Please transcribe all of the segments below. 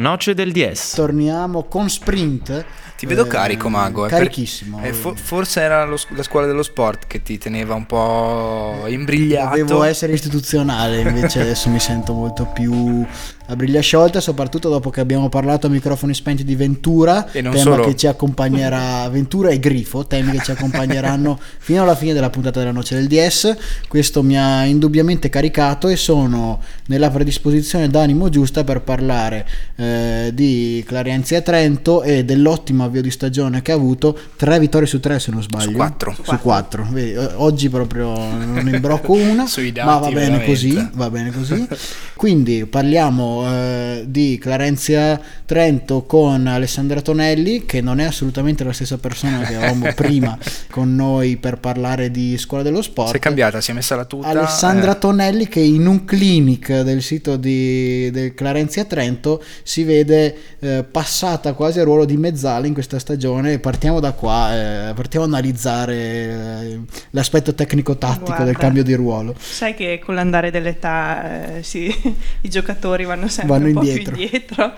noce del DS. Torniamo con sprint. Ti vedo eh, carico, Mago. Carichissimo. Per... Eh, fo- forse era lo, la scuola dello sport che ti teneva un po' imbrigliato. Devo essere istituzionale, invece adesso mi sento molto più a briglia sciolta, soprattutto dopo che abbiamo parlato a microfoni spenti di Ventura, e non tema solo. che ci accompagnerà, Ventura e Grifo, temi che ci accompagneranno fino alla fine della puntata della Noce del DS. Questo mi ha indubbiamente caricato e sono nella predisposizione d'animo giusta per parlare eh, di Clarianzia Trento e dell'ottimo avvio di stagione che ha avuto, tre vittorie su tre se non sbaglio. Su quattro. Su quattro. Vedi, oggi proprio non ne imbrocco una, dati, ma va bene veramente. così, va bene così. Quindi parliamo eh, di Clarenzia Trento con Alessandra Tonelli, che non è assolutamente la stessa persona che avevamo prima con noi per parlare di scuola dello sport. Si è cambiata, si è messa la tuta. Alessandra eh. Tonelli che in un clinic del sito di, del Clarenzia Trento si vede eh, passata quasi al ruolo di mezzala in questa stagione. Partiamo da qua, eh, partiamo a analizzare eh, l'aspetto tecnico-tattico del cambio di ruolo. Sai che con l'andare dell'età eh, sì, i giocatori vanno sempre Vanno un po' indietro. più indietro.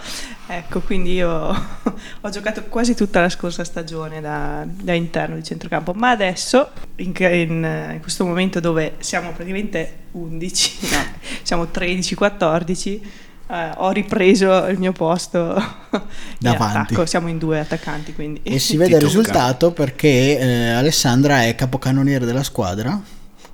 Ecco, quindi io ho giocato quasi tutta la scorsa stagione da, da interno di centrocampo, ma adesso, in, in- in questo momento dove siamo praticamente 11, no, siamo 13-14, eh, ho ripreso il mio posto in Davanti. attacco. Siamo in due attaccanti, quindi E si vede il tocca. risultato perché eh, Alessandra è capocannoniere della squadra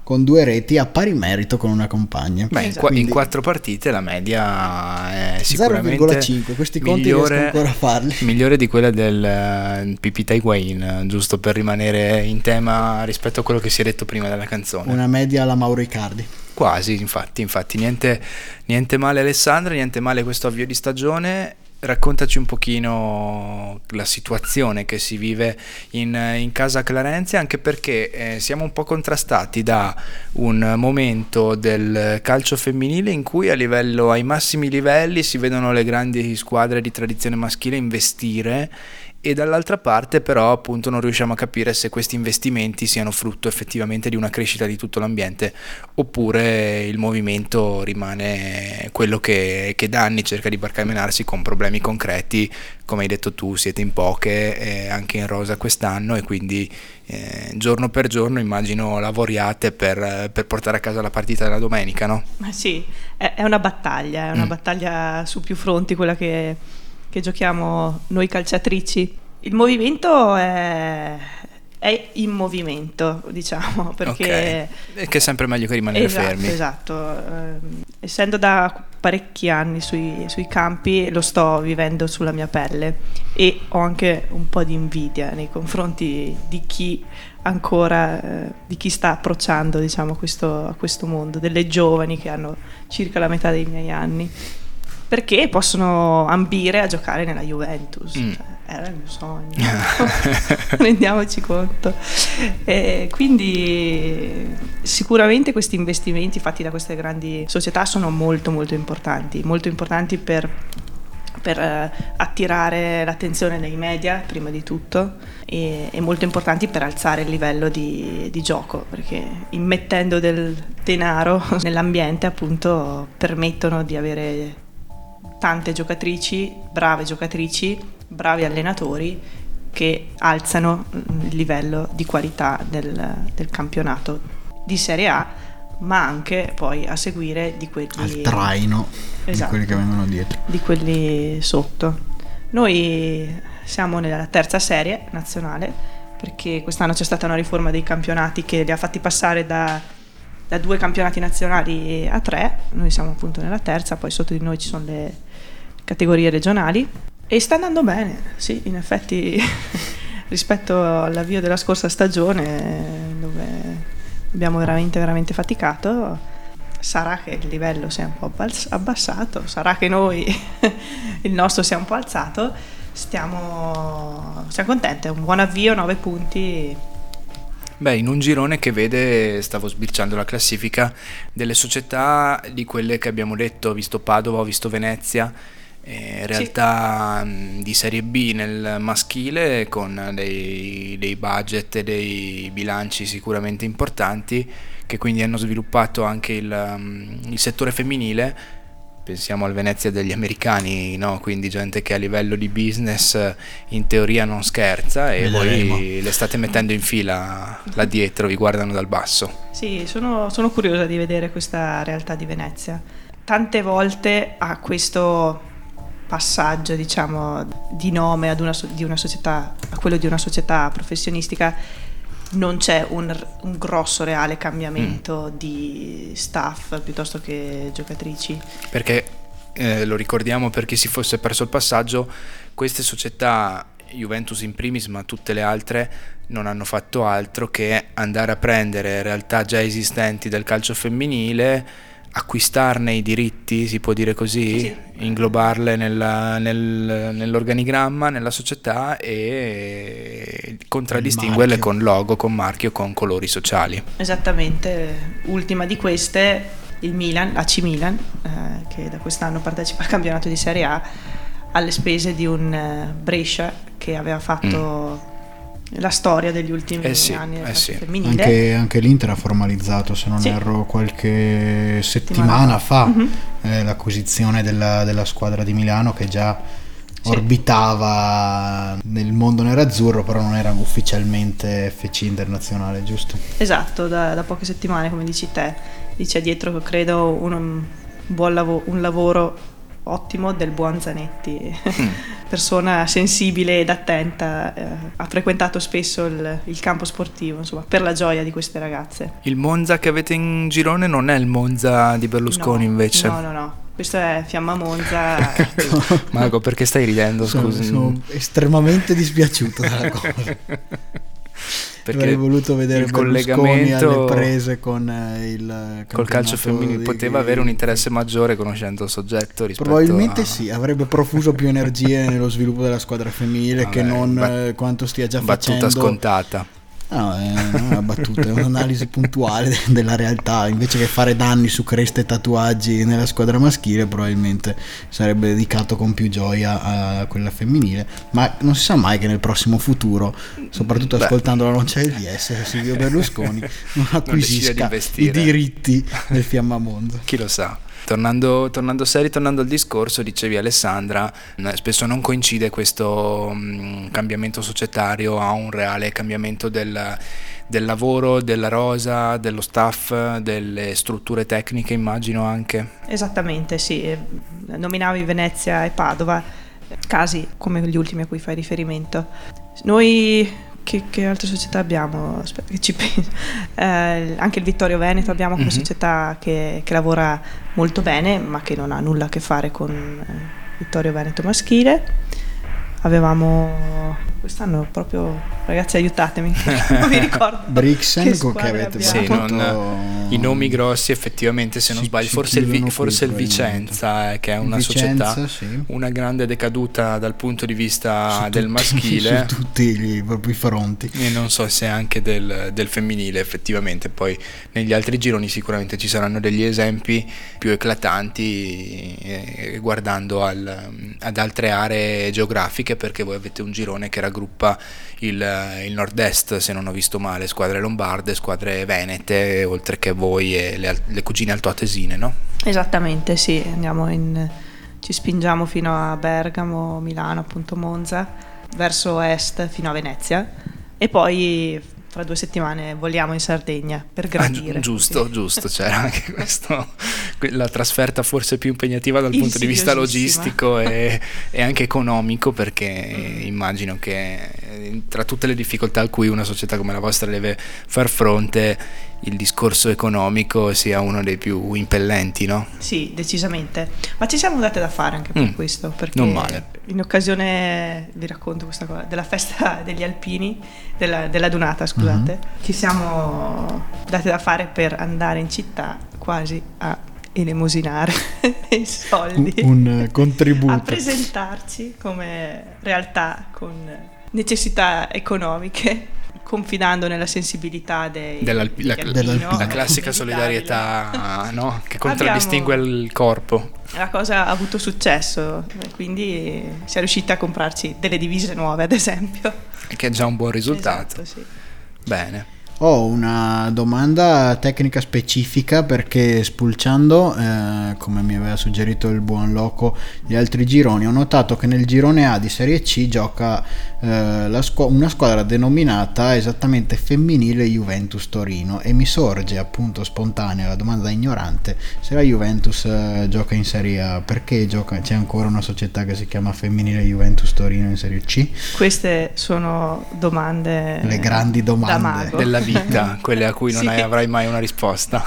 con due reti a pari merito con una compagna. Beh, in, Esatto. qua- in Quindi quattro partite la media è sicuramente 0,5, questi conti migliore, ancora a farli. migliore di quella del eh, Pipita Higuain, eh, giusto per rimanere in tema rispetto a quello che si è detto prima della canzone. Una media alla Mauro Icardi. Quasi, infatti, infatti, niente, niente male Alessandra, niente male questo avvio di stagione. Raccontaci un pochino la situazione che si vive in, in casa Clarenzia, anche perché eh, siamo un po' contrastati da un momento del calcio femminile in cui livello, ai massimi livelli si vedono le grandi squadre di tradizione maschile investire e dall'altra parte però appunto non riusciamo a capire se questi investimenti siano frutto effettivamente di una crescita di tutto l'ambiente oppure il movimento rimane quello che, che da anni cerca di barcamenarsi con problemi concreti come hai detto tu siete in poche eh, anche in rosa quest'anno e quindi eh, giorno per giorno immagino lavoriate per, per portare a casa la partita della domenica no? Ma sì, è, una battaglia, è una Mm. battaglia su più fronti quella che, che giochiamo noi calciatrici. Il movimento è, è in movimento, diciamo, perché... Ok. E che è sempre meglio che rimanere esatto, fermi Esatto, ehm, essendo da parecchi anni sui, sui campi lo sto vivendo sulla mia pelle e ho anche un po' di invidia nei confronti di chi ancora, eh, di chi sta approcciando diciamo, questo, a questo mondo, delle giovani che hanno circa la metà dei miei anni, perché possono ambire a giocare nella Juventus. Mm. Cioè, era il mio sogno, rendiamoci conto. E quindi sicuramente questi investimenti fatti da queste grandi società sono molto molto importanti, molto importanti per, per, eh, attirare l'attenzione dei media prima di tutto e, e molto importanti per alzare il livello di, di gioco perché immettendo del denaro nell'ambiente appunto permettono di avere tante giocatrici, brave giocatrici, bravi allenatori che alzano mm, il livello di qualità del, del campionato di Serie A, ma anche poi a seguire di quelli, Al traino di Esatto. quelli che vengono dietro. di quelli sotto. Noi siamo nella terza serie nazionale perché quest'anno c'è stata una riforma dei campionati che li ha fatti passare da, da due campionati nazionali a tre. Noi siamo appunto nella terza, poi sotto di noi ci sono le categorie regionali e sta andando bene, sì, in effetti rispetto all'avvio della scorsa stagione dove abbiamo veramente veramente faticato sarà che il livello si è un po' abbassato, sarà che noi il nostro si è un po' alzato, stiamo, siamo contenti, è un buon avvio, 9 punti, Beh, in un girone che vede, stavo sbirciando la classifica, delle società di quelle che abbiamo detto, ho visto Padova, ho visto Venezia, eh, in realtà mh, di Serie B nel maschile con dei, dei budget e dei bilanci sicuramente importanti che quindi hanno sviluppato anche il, il settore femminile pensiamo al Venezia degli americani, no? quindi gente che a livello di business in teoria non scherza e Vedremo. voi le state mettendo in fila là dietro, vi guardano dal basso. Sì, sono, sono curiosa di vedere questa realtà di Venezia. Tante volte a questo passaggio, diciamo, di nome ad una, di una società, a quello di una società professionistica non c'è un, un grosso reale cambiamento di staff piuttosto che giocatrici. Perché eh, lo ricordiamo per chi si fosse perso il passaggio, queste società, Juventus in primis, ma tutte le altre, non hanno fatto altro che andare a prendere realtà già esistenti del calcio femminile, acquistarne i diritti, si può dire così, Sì. inglobarle nella- nel- nell'organigramma, nella società e contraddistinguerle con logo, con marchio, con colori sociali. Esattamente, ultima di queste, il Milan, AC Milan, eh, che da quest'anno partecipa al campionato di Serie A, alle spese di un eh, Brescia che aveva fatto la storia degli ultimi. Eh sì, anni eh sì. Anche, anche l'Inter ha formalizzato, se non Sì. erro, qualche settimana Settimana fa Mhm. eh, l'acquisizione della, della squadra di Milano che già Sì. orbitava nel mondo nerazzurro, però non era ufficialmente FC internazionale, giusto? Esatto, da, da poche settimane, come dici te, dice dietro, credo, un, un buon lavo- un lavoro ottimo del buon Zanetti, persona sensibile ed attenta, eh, ha frequentato spesso il, il campo sportivo, insomma, per la gioia di queste ragazze. Il Monza che avete in girone non è il Monza di Berlusconi No, invece. No, no, no, questo è Fiamma Monza. Marco, perché stai ridendo? Sono, Scusi. sono estremamente dispiaciuto dalla cosa. Perché Avrei voluto vedere il collegamento alle prese con eh, il col calcio femminile di- poteva avere un interesse maggiore conoscendo il soggetto rispetto Probabilmente a... sì, avrebbe profuso più energie nello sviluppo della squadra femminile Vabbè, che non bat- eh, quanto stia già battuta facendo. scontata. No, è non una battuta, è un'analisi puntuale de- della realtà. Invece che fare danni su creste e tatuaggi nella squadra maschile, probabilmente sarebbe dedicato con più gioia a quella femminile. Ma non si sa mai che nel prossimo futuro, soprattutto Beh. ascoltando la noce del DS, Silvio Berlusconi non acquisisca i investire. diritti del Fiamma Monza. Chi lo sa. Tornando, tornando seri, tornando al discorso, dicevi Alessandra, spesso non coincide questo mh, cambiamento societario a un reale cambiamento del, del lavoro, della rosa, dello staff, delle strutture tecniche immagino anche. Esattamente, sì. Nominavi Venezia e Padova, casi come gli ultimi a cui fai riferimento. Noi che, che altre società abbiamo? Aspetta che ci penso. Eh, anche il Vittorio Veneto abbiamo come Mhm. società che, che lavora molto bene, ma che non ha nulla a che fare con eh, Vittorio Veneto maschile. Avevamo quest'anno proprio ragazzi aiutatemi, non mi ricordo. Brixen che che avete abbiamo. Sì, non- I nomi grossi effettivamente se non Si- sbaglio, si forse il, forse il. Vicenza eh, che è una Vicenza, società, sì. una grande decaduta dal punto di vista Su del tutti- maschile. su tutti i propri fronti. E non so se anche del, del femminile effettivamente, poi negli altri gironi sicuramente ci saranno degli esempi più eclatanti eh, guardando al- ad altre aree geografiche perché voi avete un girone che raggruppa il, il nord-est se non ho visto male, squadre lombarde, squadre venete, oltre che voi e le, le cugine altoatesine, no? Esattamente, sì, andiamo in, ci spingiamo fino a Bergamo, Milano, appunto Monza, verso est fino a Venezia e poi fra due settimane voliamo in Sardegna per Ah, gradire. gi- giusto, Sì. giusto, c'era anche questo, que- la trasferta forse più impegnativa dal punto di vista logistico e, e anche economico perché immagino che eh, tra tutte le difficoltà a cui una società come la vostra deve far fronte il discorso economico sia uno dei più impellenti, no? Sì, decisamente. Ma ci siamo date da fare anche per Mm, questo, perché non male. in occasione, vi racconto questa cosa, della festa degli alpini, della, della Dunata, scusate, ci siamo date da fare per andare in città quasi a elemosinare i soldi. Un, un, eh, a contributo. presentarci come realtà con necessità economiche, confidando nella sensibilità dei, Dell'alpi- la, alpino, la classica solidarietà no? che contraddistingue il corpo. La cosa ha avuto successo, quindi si è riusciti a comprarci delle divise nuove, ad esempio. Che è già un buon risultato. Esatto, sì. Bene. Ho una domanda tecnica specifica perché spulciando, eh, come mi aveva suggerito il buon Loco, gli altri gironi, ho notato che nel girone A di Serie C gioca eh, squ- una squadra denominata esattamente femminile Juventus Torino e mi sorge appunto spontanea la domanda ignorante se la Juventus eh, gioca in Serie A, perché gioca, c'è ancora una società che si chiama femminile Juventus Torino in Serie C? Queste sono domande... Le grandi domande della vita, quelle a cui non sì. hai, avrai mai una risposta.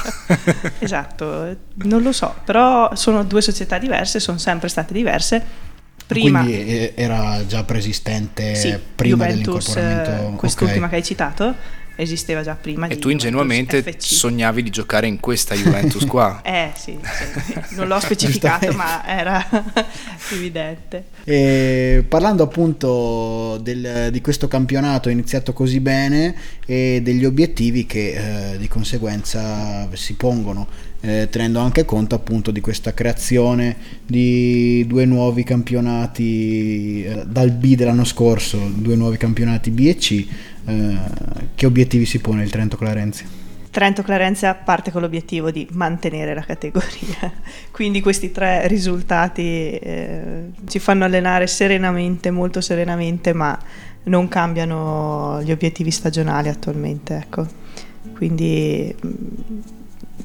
esatto, non lo so, però sono due società diverse, sono sempre state diverse. Prima, Quindi eh, era già preesistente sì, prima Juventus, dell'incorporamento. Quest'ultima okay. che hai citato esisteva già prima. E tu ingenuamente FC. sognavi di giocare in questa Juventus qua. eh sì, sì, non l'ho specificato ma era evidente. E parlando appunto del, di questo campionato iniziato così bene e degli obiettivi che eh, di conseguenza si pongono, eh, tenendo anche conto appunto di questa creazione di due nuovi campionati eh, dal B dell'anno scorso, due nuovi campionati B e C eh, che obiettivi si pone il Trento Clarenzi? Trento Clarenza parte con l'obiettivo di mantenere la categoria, quindi questi tre risultati eh, ci fanno allenare serenamente, molto serenamente, ma non cambiano gli obiettivi stagionali attualmente. Ecco. Quindi mh,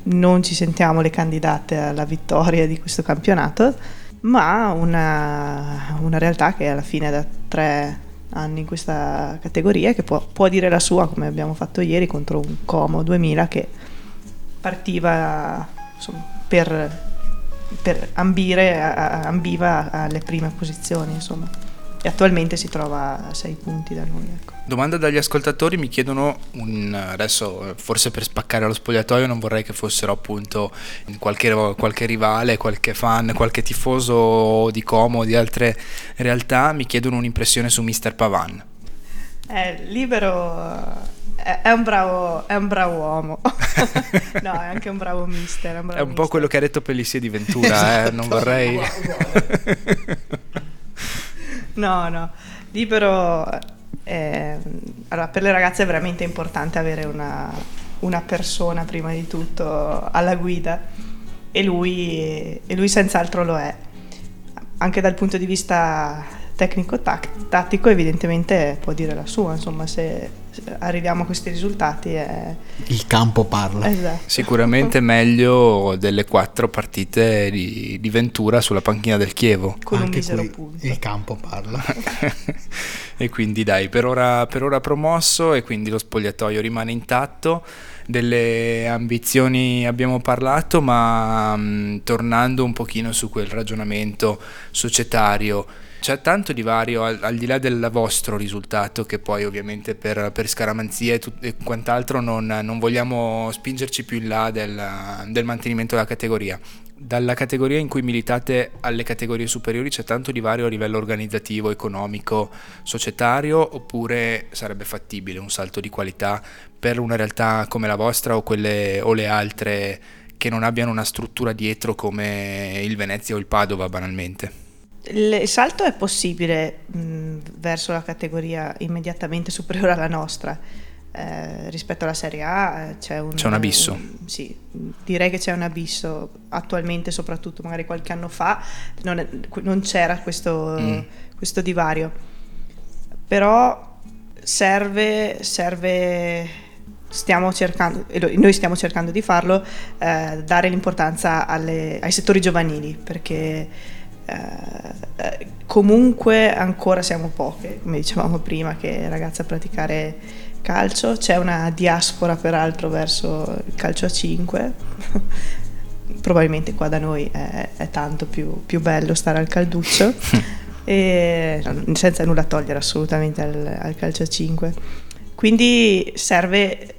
non ci sentiamo le candidate alla vittoria di questo campionato, ma una, una realtà che alla fine da tre anni in questa categoria che può, può, dire la sua come abbiamo fatto ieri contro un Como 2000 che partiva insomma, per, per, ambire, ambiva alle prime posizioni insomma e attualmente si trova a 6 punti da noi. Ecco. Domanda dagli ascoltatori, mi chiedono, un, adesso forse per spaccare lo spogliatoio non vorrei che fossero appunto qualche, qualche rivale, qualche fan, qualche tifoso di Como o di altre realtà, mi chiedono un'impressione su Mister Pavan. È libero è un bravo, è un bravo uomo. no, è anche un bravo mister. È un, bravo è un mister. po' quello che ha detto Pellissier di Ventura, esatto. eh, non vorrei... No, no, libero... Eh, allora, per le ragazze è veramente importante avere una, una persona, prima di tutto, alla guida e lui, e lui senz'altro lo è. Anche dal punto di vista tecnico-tattico evidentemente può dire la sua, insomma se arriviamo a questi risultati è... il campo parla. Esatto. Sicuramente meglio delle quattro partite di, di, Ventura sulla panchina del Chievo. Con Anche un misero qui punto. Il campo parla. e quindi dai, per ora, per ora promosso e quindi lo spogliatoio rimane intatto delle ambizioni abbiamo parlato, ma mh, tornando un pochino su quel ragionamento societario, c'è tanto divario al, al, di là del vostro risultato che poi ovviamente per, per scaramanzia e, tut, e quant'altro non, non, vogliamo spingerci più in là del, del mantenimento della categoria. Dalla categoria in cui militate alle categorie superiori c'è tanto divario a livello organizzativo, economico, societario oppure sarebbe fattibile un salto di qualità per una realtà come la vostra o, quelle, o le altre che non abbiano una struttura dietro come il Venezia o il Padova banalmente? Il salto è possibile mh, verso la categoria immediatamente superiore alla nostra. Eh, rispetto alla Serie A eh, c'è un, c'è un abisso. Un, sì, direi che c'è un abisso attualmente, soprattutto magari qualche anno fa, non, è, non c'era questo, mm. questo, divario. Però serve, serve stiamo cercando, e noi stiamo cercando di farlo, eh, dare l'importanza alle, ai settori giovanili, perché eh, comunque ancora siamo poche, come dicevamo prima, che ragazze a praticare calcio. C'è una diaspora peraltro verso il calcio a 5. Probabilmente qua da noi è, è tanto più, più, bello stare al calduccio, e, senza nulla togliere assolutamente al, al calcio a 5. Quindi serve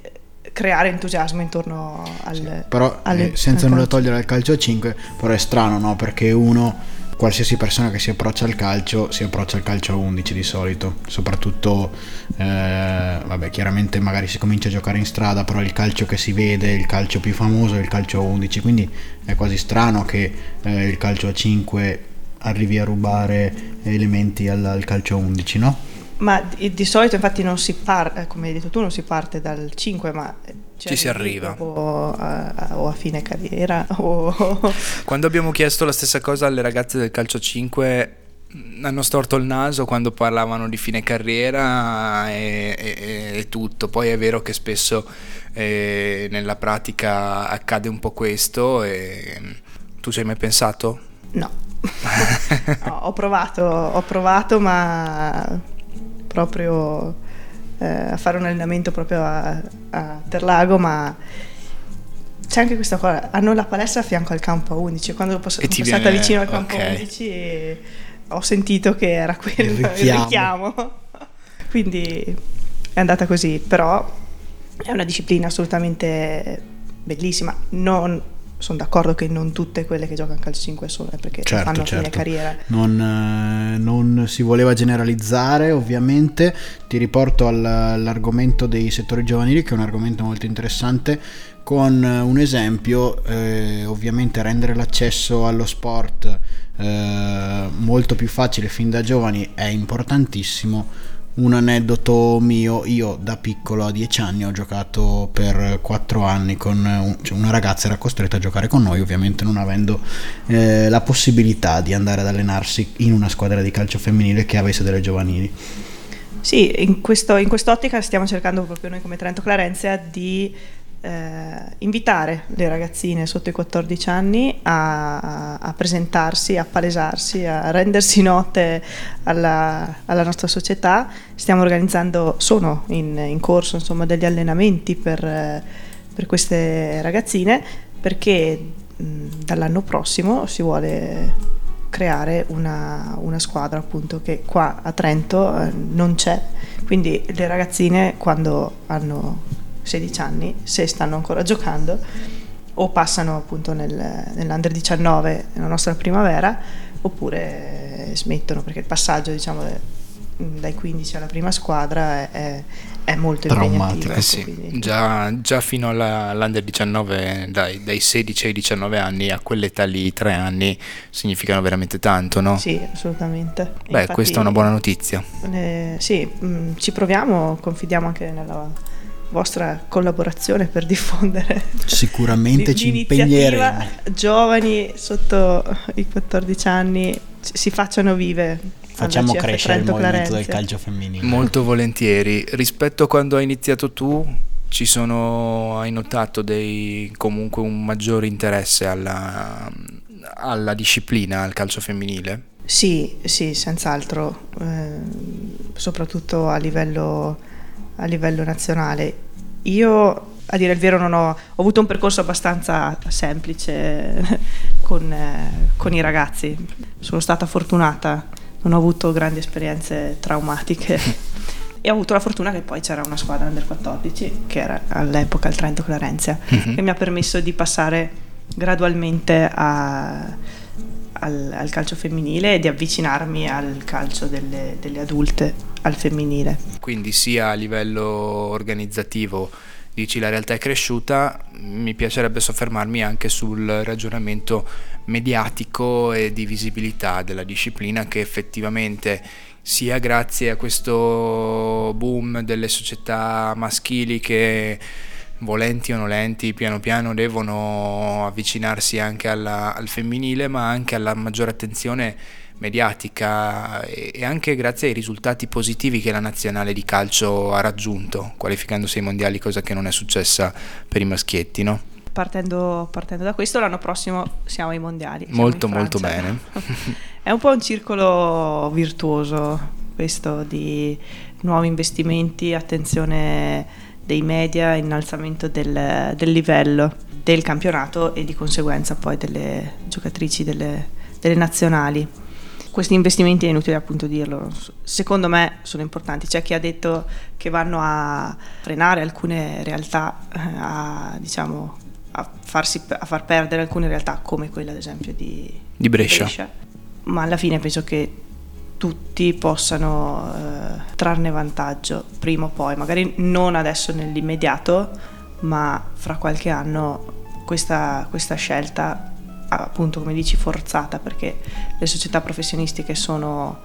creare entusiasmo intorno al, sì, però alle, eh, senza nulla togliere al calcio a 5 però è strano no perché uno qualsiasi persona che si approccia al calcio si approccia al calcio a 11 di solito, soprattutto, eh, vabbè, chiaramente magari si comincia a giocare in strada, però il calcio che si vede, il calcio più famoso è il calcio a 11, quindi è quasi strano che eh, il calcio a 5 arrivi a rubare elementi al, al calcio a 11, no? Ma di, di solito infatti non si parte, come hai detto tu, non si parte dal 5, ma ci si arriva. o a, o a, fine carriera o... quando abbiamo chiesto la stessa cosa alle ragazze del calcio 5 hanno storto il naso quando parlavano di fine carriera e, e, e tutto. Poi è vero che spesso eh, nella pratica accade un po' questo e tu ci hai mai pensato? no, no ho provato ho provato ma proprio eh, a fare un allenamento proprio a, a Terlago, ma c'è anche questa cosa, hanno la palestra a fianco al campo 11, quando sono passata viene... vicino al campo okay. 11 ho sentito che era quello il richiamo. il richiamo. Quindi è andata così, però è una disciplina assolutamente bellissima, non sono d'accordo che non tutte quelle che giocano calcio 5 sono perché certo, fanno certo. fine carriera. Non, eh, non, si voleva generalizzare, ovviamente. Ti riporto all'argomento dei settori giovanili, che è un argomento molto interessante, con un esempio, eh, ovviamente rendere l'accesso allo sport eh, molto più facile fin da giovani è importantissimo un aneddoto mio, io da piccolo a 10 anni ho giocato per 4 anni con un, cioè una ragazza era costretta a giocare con noi, ovviamente non avendo eh, la possibilità di andare ad allenarsi in una squadra di calcio femminile che avesse delle giovanili. Sì, in, questo, in quest'ottica stiamo cercando proprio noi come Trento Clarenzia di eh, invitare le ragazzine sotto i 14 anni a, a, presentarsi, a palesarsi, a rendersi note alla, alla nostra società. Stiamo organizzando, sono in, in corso insomma, degli allenamenti per, per queste ragazzine perché mh, dall'anno prossimo si vuole creare una, una, squadra appunto che qua a Trento eh, non c'è quindi le ragazzine quando hanno 16 anni, se stanno ancora giocando, o passano appunto nel, nell'Under 19 nella nostra primavera, oppure smettono perché il passaggio diciamo dai 15 alla prima squadra è, è molto impegnativo. Eh sì, già, già, fino alla, all'Under 19, dai, dai, 16 ai 19 anni, a quell'età lì, 3 anni, significano veramente tanto, no? Sì, assolutamente. Beh, Infatti, questa è una buona notizia. Eh, sì, mh, mm, ci proviamo, confidiamo anche nella vostra collaborazione per diffondere sicuramente ci impegneremo. Giovani sotto i 14 anni si facciano vive facciamo crescere il movimento Clarenzia. del calcio femminile. Molto volentieri. Rispetto a quando hai iniziato tu ci sono hai notato dei comunque un maggiore interesse alla, alla disciplina al calcio femminile? Sì sì senz'altro eh, soprattutto a livello a livello nazionale. Io, a dire il vero, non ho, ho avuto un percorso abbastanza semplice con, eh, con i ragazzi. Sono stata fortunata, non ho avuto grandi esperienze traumatiche. e ho avuto la fortuna che poi c'era una squadra under 14 che era all'epoca il Trento Clarenzia uh-huh. che mi ha permesso di passare gradualmente a, al, al, calcio femminile e di avvicinarmi al calcio delle, delle adulte al femminile. Quindi sia a livello organizzativo dici la realtà è cresciuta, mi piacerebbe soffermarmi anche sul ragionamento mediatico e di visibilità della disciplina che effettivamente sia grazie a questo boom delle società maschili che volenti o nolenti piano piano devono avvicinarsi anche alla, al femminile ma anche alla maggiore attenzione mediatica e anche grazie ai risultati positivi che la nazionale di calcio ha raggiunto qualificandosi ai mondiali cosa che non è successa per i maschietti no? partendo, partendo da questo l'anno prossimo siamo ai mondiali siamo molto molto bene è un po' un circolo virtuoso questo di nuovi investimenti attenzione dei media, innalzamento del, del, livello del campionato e di conseguenza poi delle giocatrici delle, delle nazionali. Questi investimenti è inutile appunto dirlo, secondo me sono importanti. C'è chi ha detto che vanno a frenare alcune realtà, eh, a, diciamo, a, farsi, a far perdere alcune realtà come quella ad esempio di, di Brescia. Brescia. Ma alla fine penso che tutti possano eh, trarne vantaggio prima o poi, magari non adesso nell'immediato, ma fra qualche anno questa, questa scelta appunto come dici forzata perché le società professionistiche sono,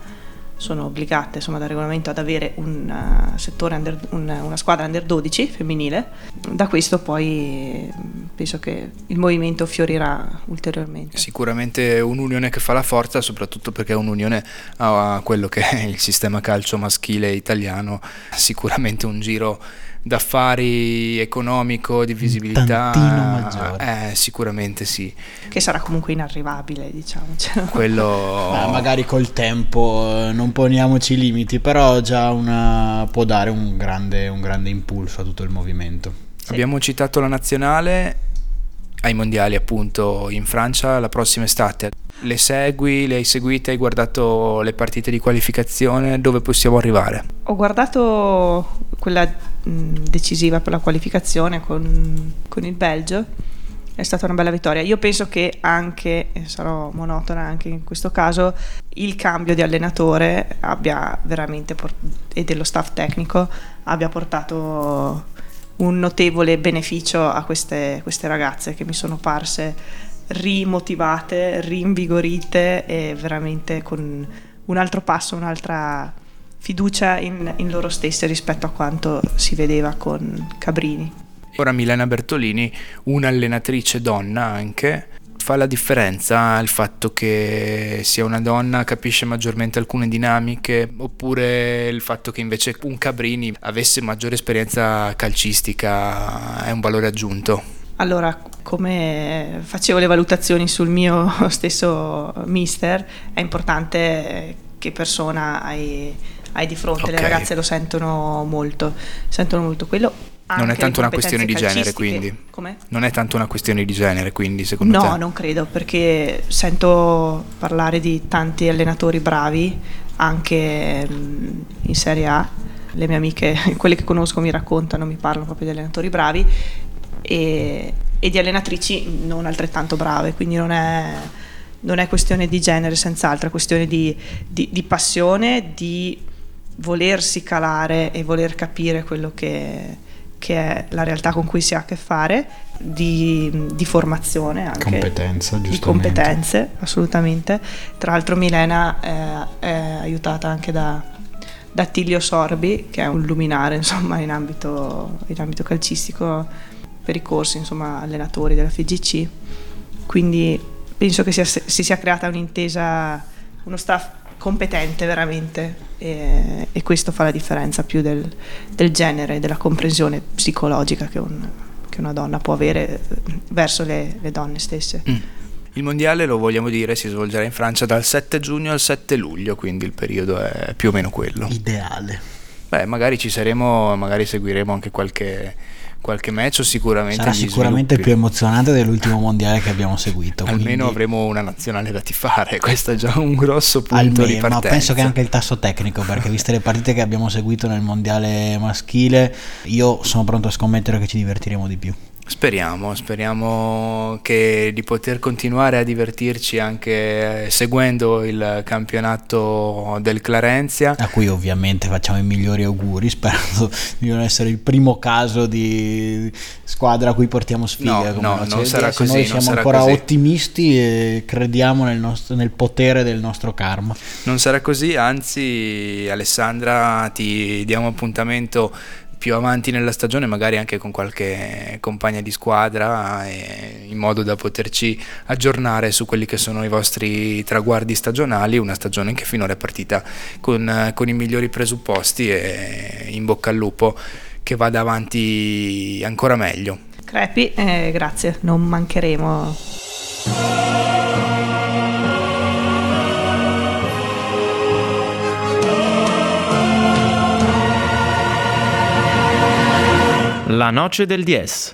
sono obbligate insomma, da regolamento ad avere un uh, settore under, un, una squadra under 12 femminile. Da questo poi penso che il movimento fiorirà ulteriormente. Sicuramente un'unione che fa la forza, soprattutto perché è un'unione a quello che è il sistema calcio maschile italiano, sicuramente un giro d'affari economico, di visibilità, eh, sicuramente sì. Che sarà comunque inarrivabile, diciamo. Quello... Beh, magari col tempo eh, non poniamoci limiti, però già una, può dare un grande, un grande impulso a tutto il movimento. Sì. Abbiamo citato la nazionale ai mondiali appunto in Francia la prossima estate. Le segui, le hai seguite, hai guardato le partite di qualificazione, dove possiamo arrivare? Ho guardato quella decisiva per la qualificazione con, con, il Belgio. È stata una bella vittoria. Io penso che anche, sarò monotona anche in questo caso, il cambio di allenatore abbia veramente port- e dello staff tecnico abbia portato un notevole beneficio a queste, queste ragazze che mi sono parse rimotivate, rinvigorite e veramente con un altro passo, un'altra fiducia in, in loro stesse rispetto a quanto si vedeva con Cabrini. Ora Milena Bertolini, un'allenatrice donna anche, fa la differenza il fatto che sia una donna capisce maggiormente alcune dinamiche oppure il fatto che invece un Cabrini avesse maggiore esperienza calcistica è un valore aggiunto? Allora, come facevo le valutazioni sul mio stesso mister, è importante che persona hai, hai di fronte, okay. le ragazze lo sentono molto, sentono molto quello non è tanto una questione di genere, quindi. Come? Non è tanto una questione di genere, quindi, secondo no, te? No, non credo, perché sento parlare di tanti allenatori bravi anche mm, in Serie A. Le mie amiche, quelle che conosco, mi raccontano, mi parlano proprio di allenatori bravi e, e di allenatrici non altrettanto brave, quindi non è, non è questione di genere, senz'altro, è questione di, di, di passione, di volersi calare e voler capire quello che che è la realtà con cui si ha a che fare, di, di formazione anche. Competenza, Di competenze, assolutamente. Tra l'altro Milena è, è aiutata anche da, da Tilio Sorbi, che è un luminare insomma, in, ambito, in ambito calcistico per i corsi, insomma, allenatori della FGC. Quindi penso che sia, si sia creata un'intesa, uno staff competente veramente e, e, questo fa la differenza più del, del genere, della comprensione psicologica che, un, che, una donna può avere verso le, le donne stesse. Mm. Il mondiale, lo vogliamo dire, si svolgerà in Francia dal 7 giugno al 7 luglio, quindi il periodo è più o meno quello. Ideale. Beh, magari ci saremo, magari seguiremo anche qualche qualche match sicuramente sarà sicuramente più emozionante dell'ultimo mondiale che abbiamo seguito almeno quindi... avremo una nazionale da tifare questo è già un grosso punto almeno, di partenza. ma penso che anche il tasso tecnico perché viste le partite che abbiamo seguito nel mondiale maschile io sono pronto a scommettere che ci divertiremo di più Speriamo, speriamo che di poter continuare a divertirci anche seguendo il campionato del Clarenzia. A cui ovviamente facciamo i migliori auguri, sperando di non essere il primo caso di squadra a cui portiamo sfiga. No, no non sarà così. Noi siamo ancora così. ottimisti e crediamo nel, nostro, nel potere del nostro karma. Non sarà così, anzi Alessandra ti diamo appuntamento più avanti nella stagione, magari anche con qualche compagna di squadra, in modo da poterci aggiornare su quelli che sono i vostri traguardi stagionali, una stagione che finora è partita con, con i migliori presupposti e in bocca al lupo che vada avanti ancora meglio. Crepi, eh, grazie, non mancheremo. La noce del 10.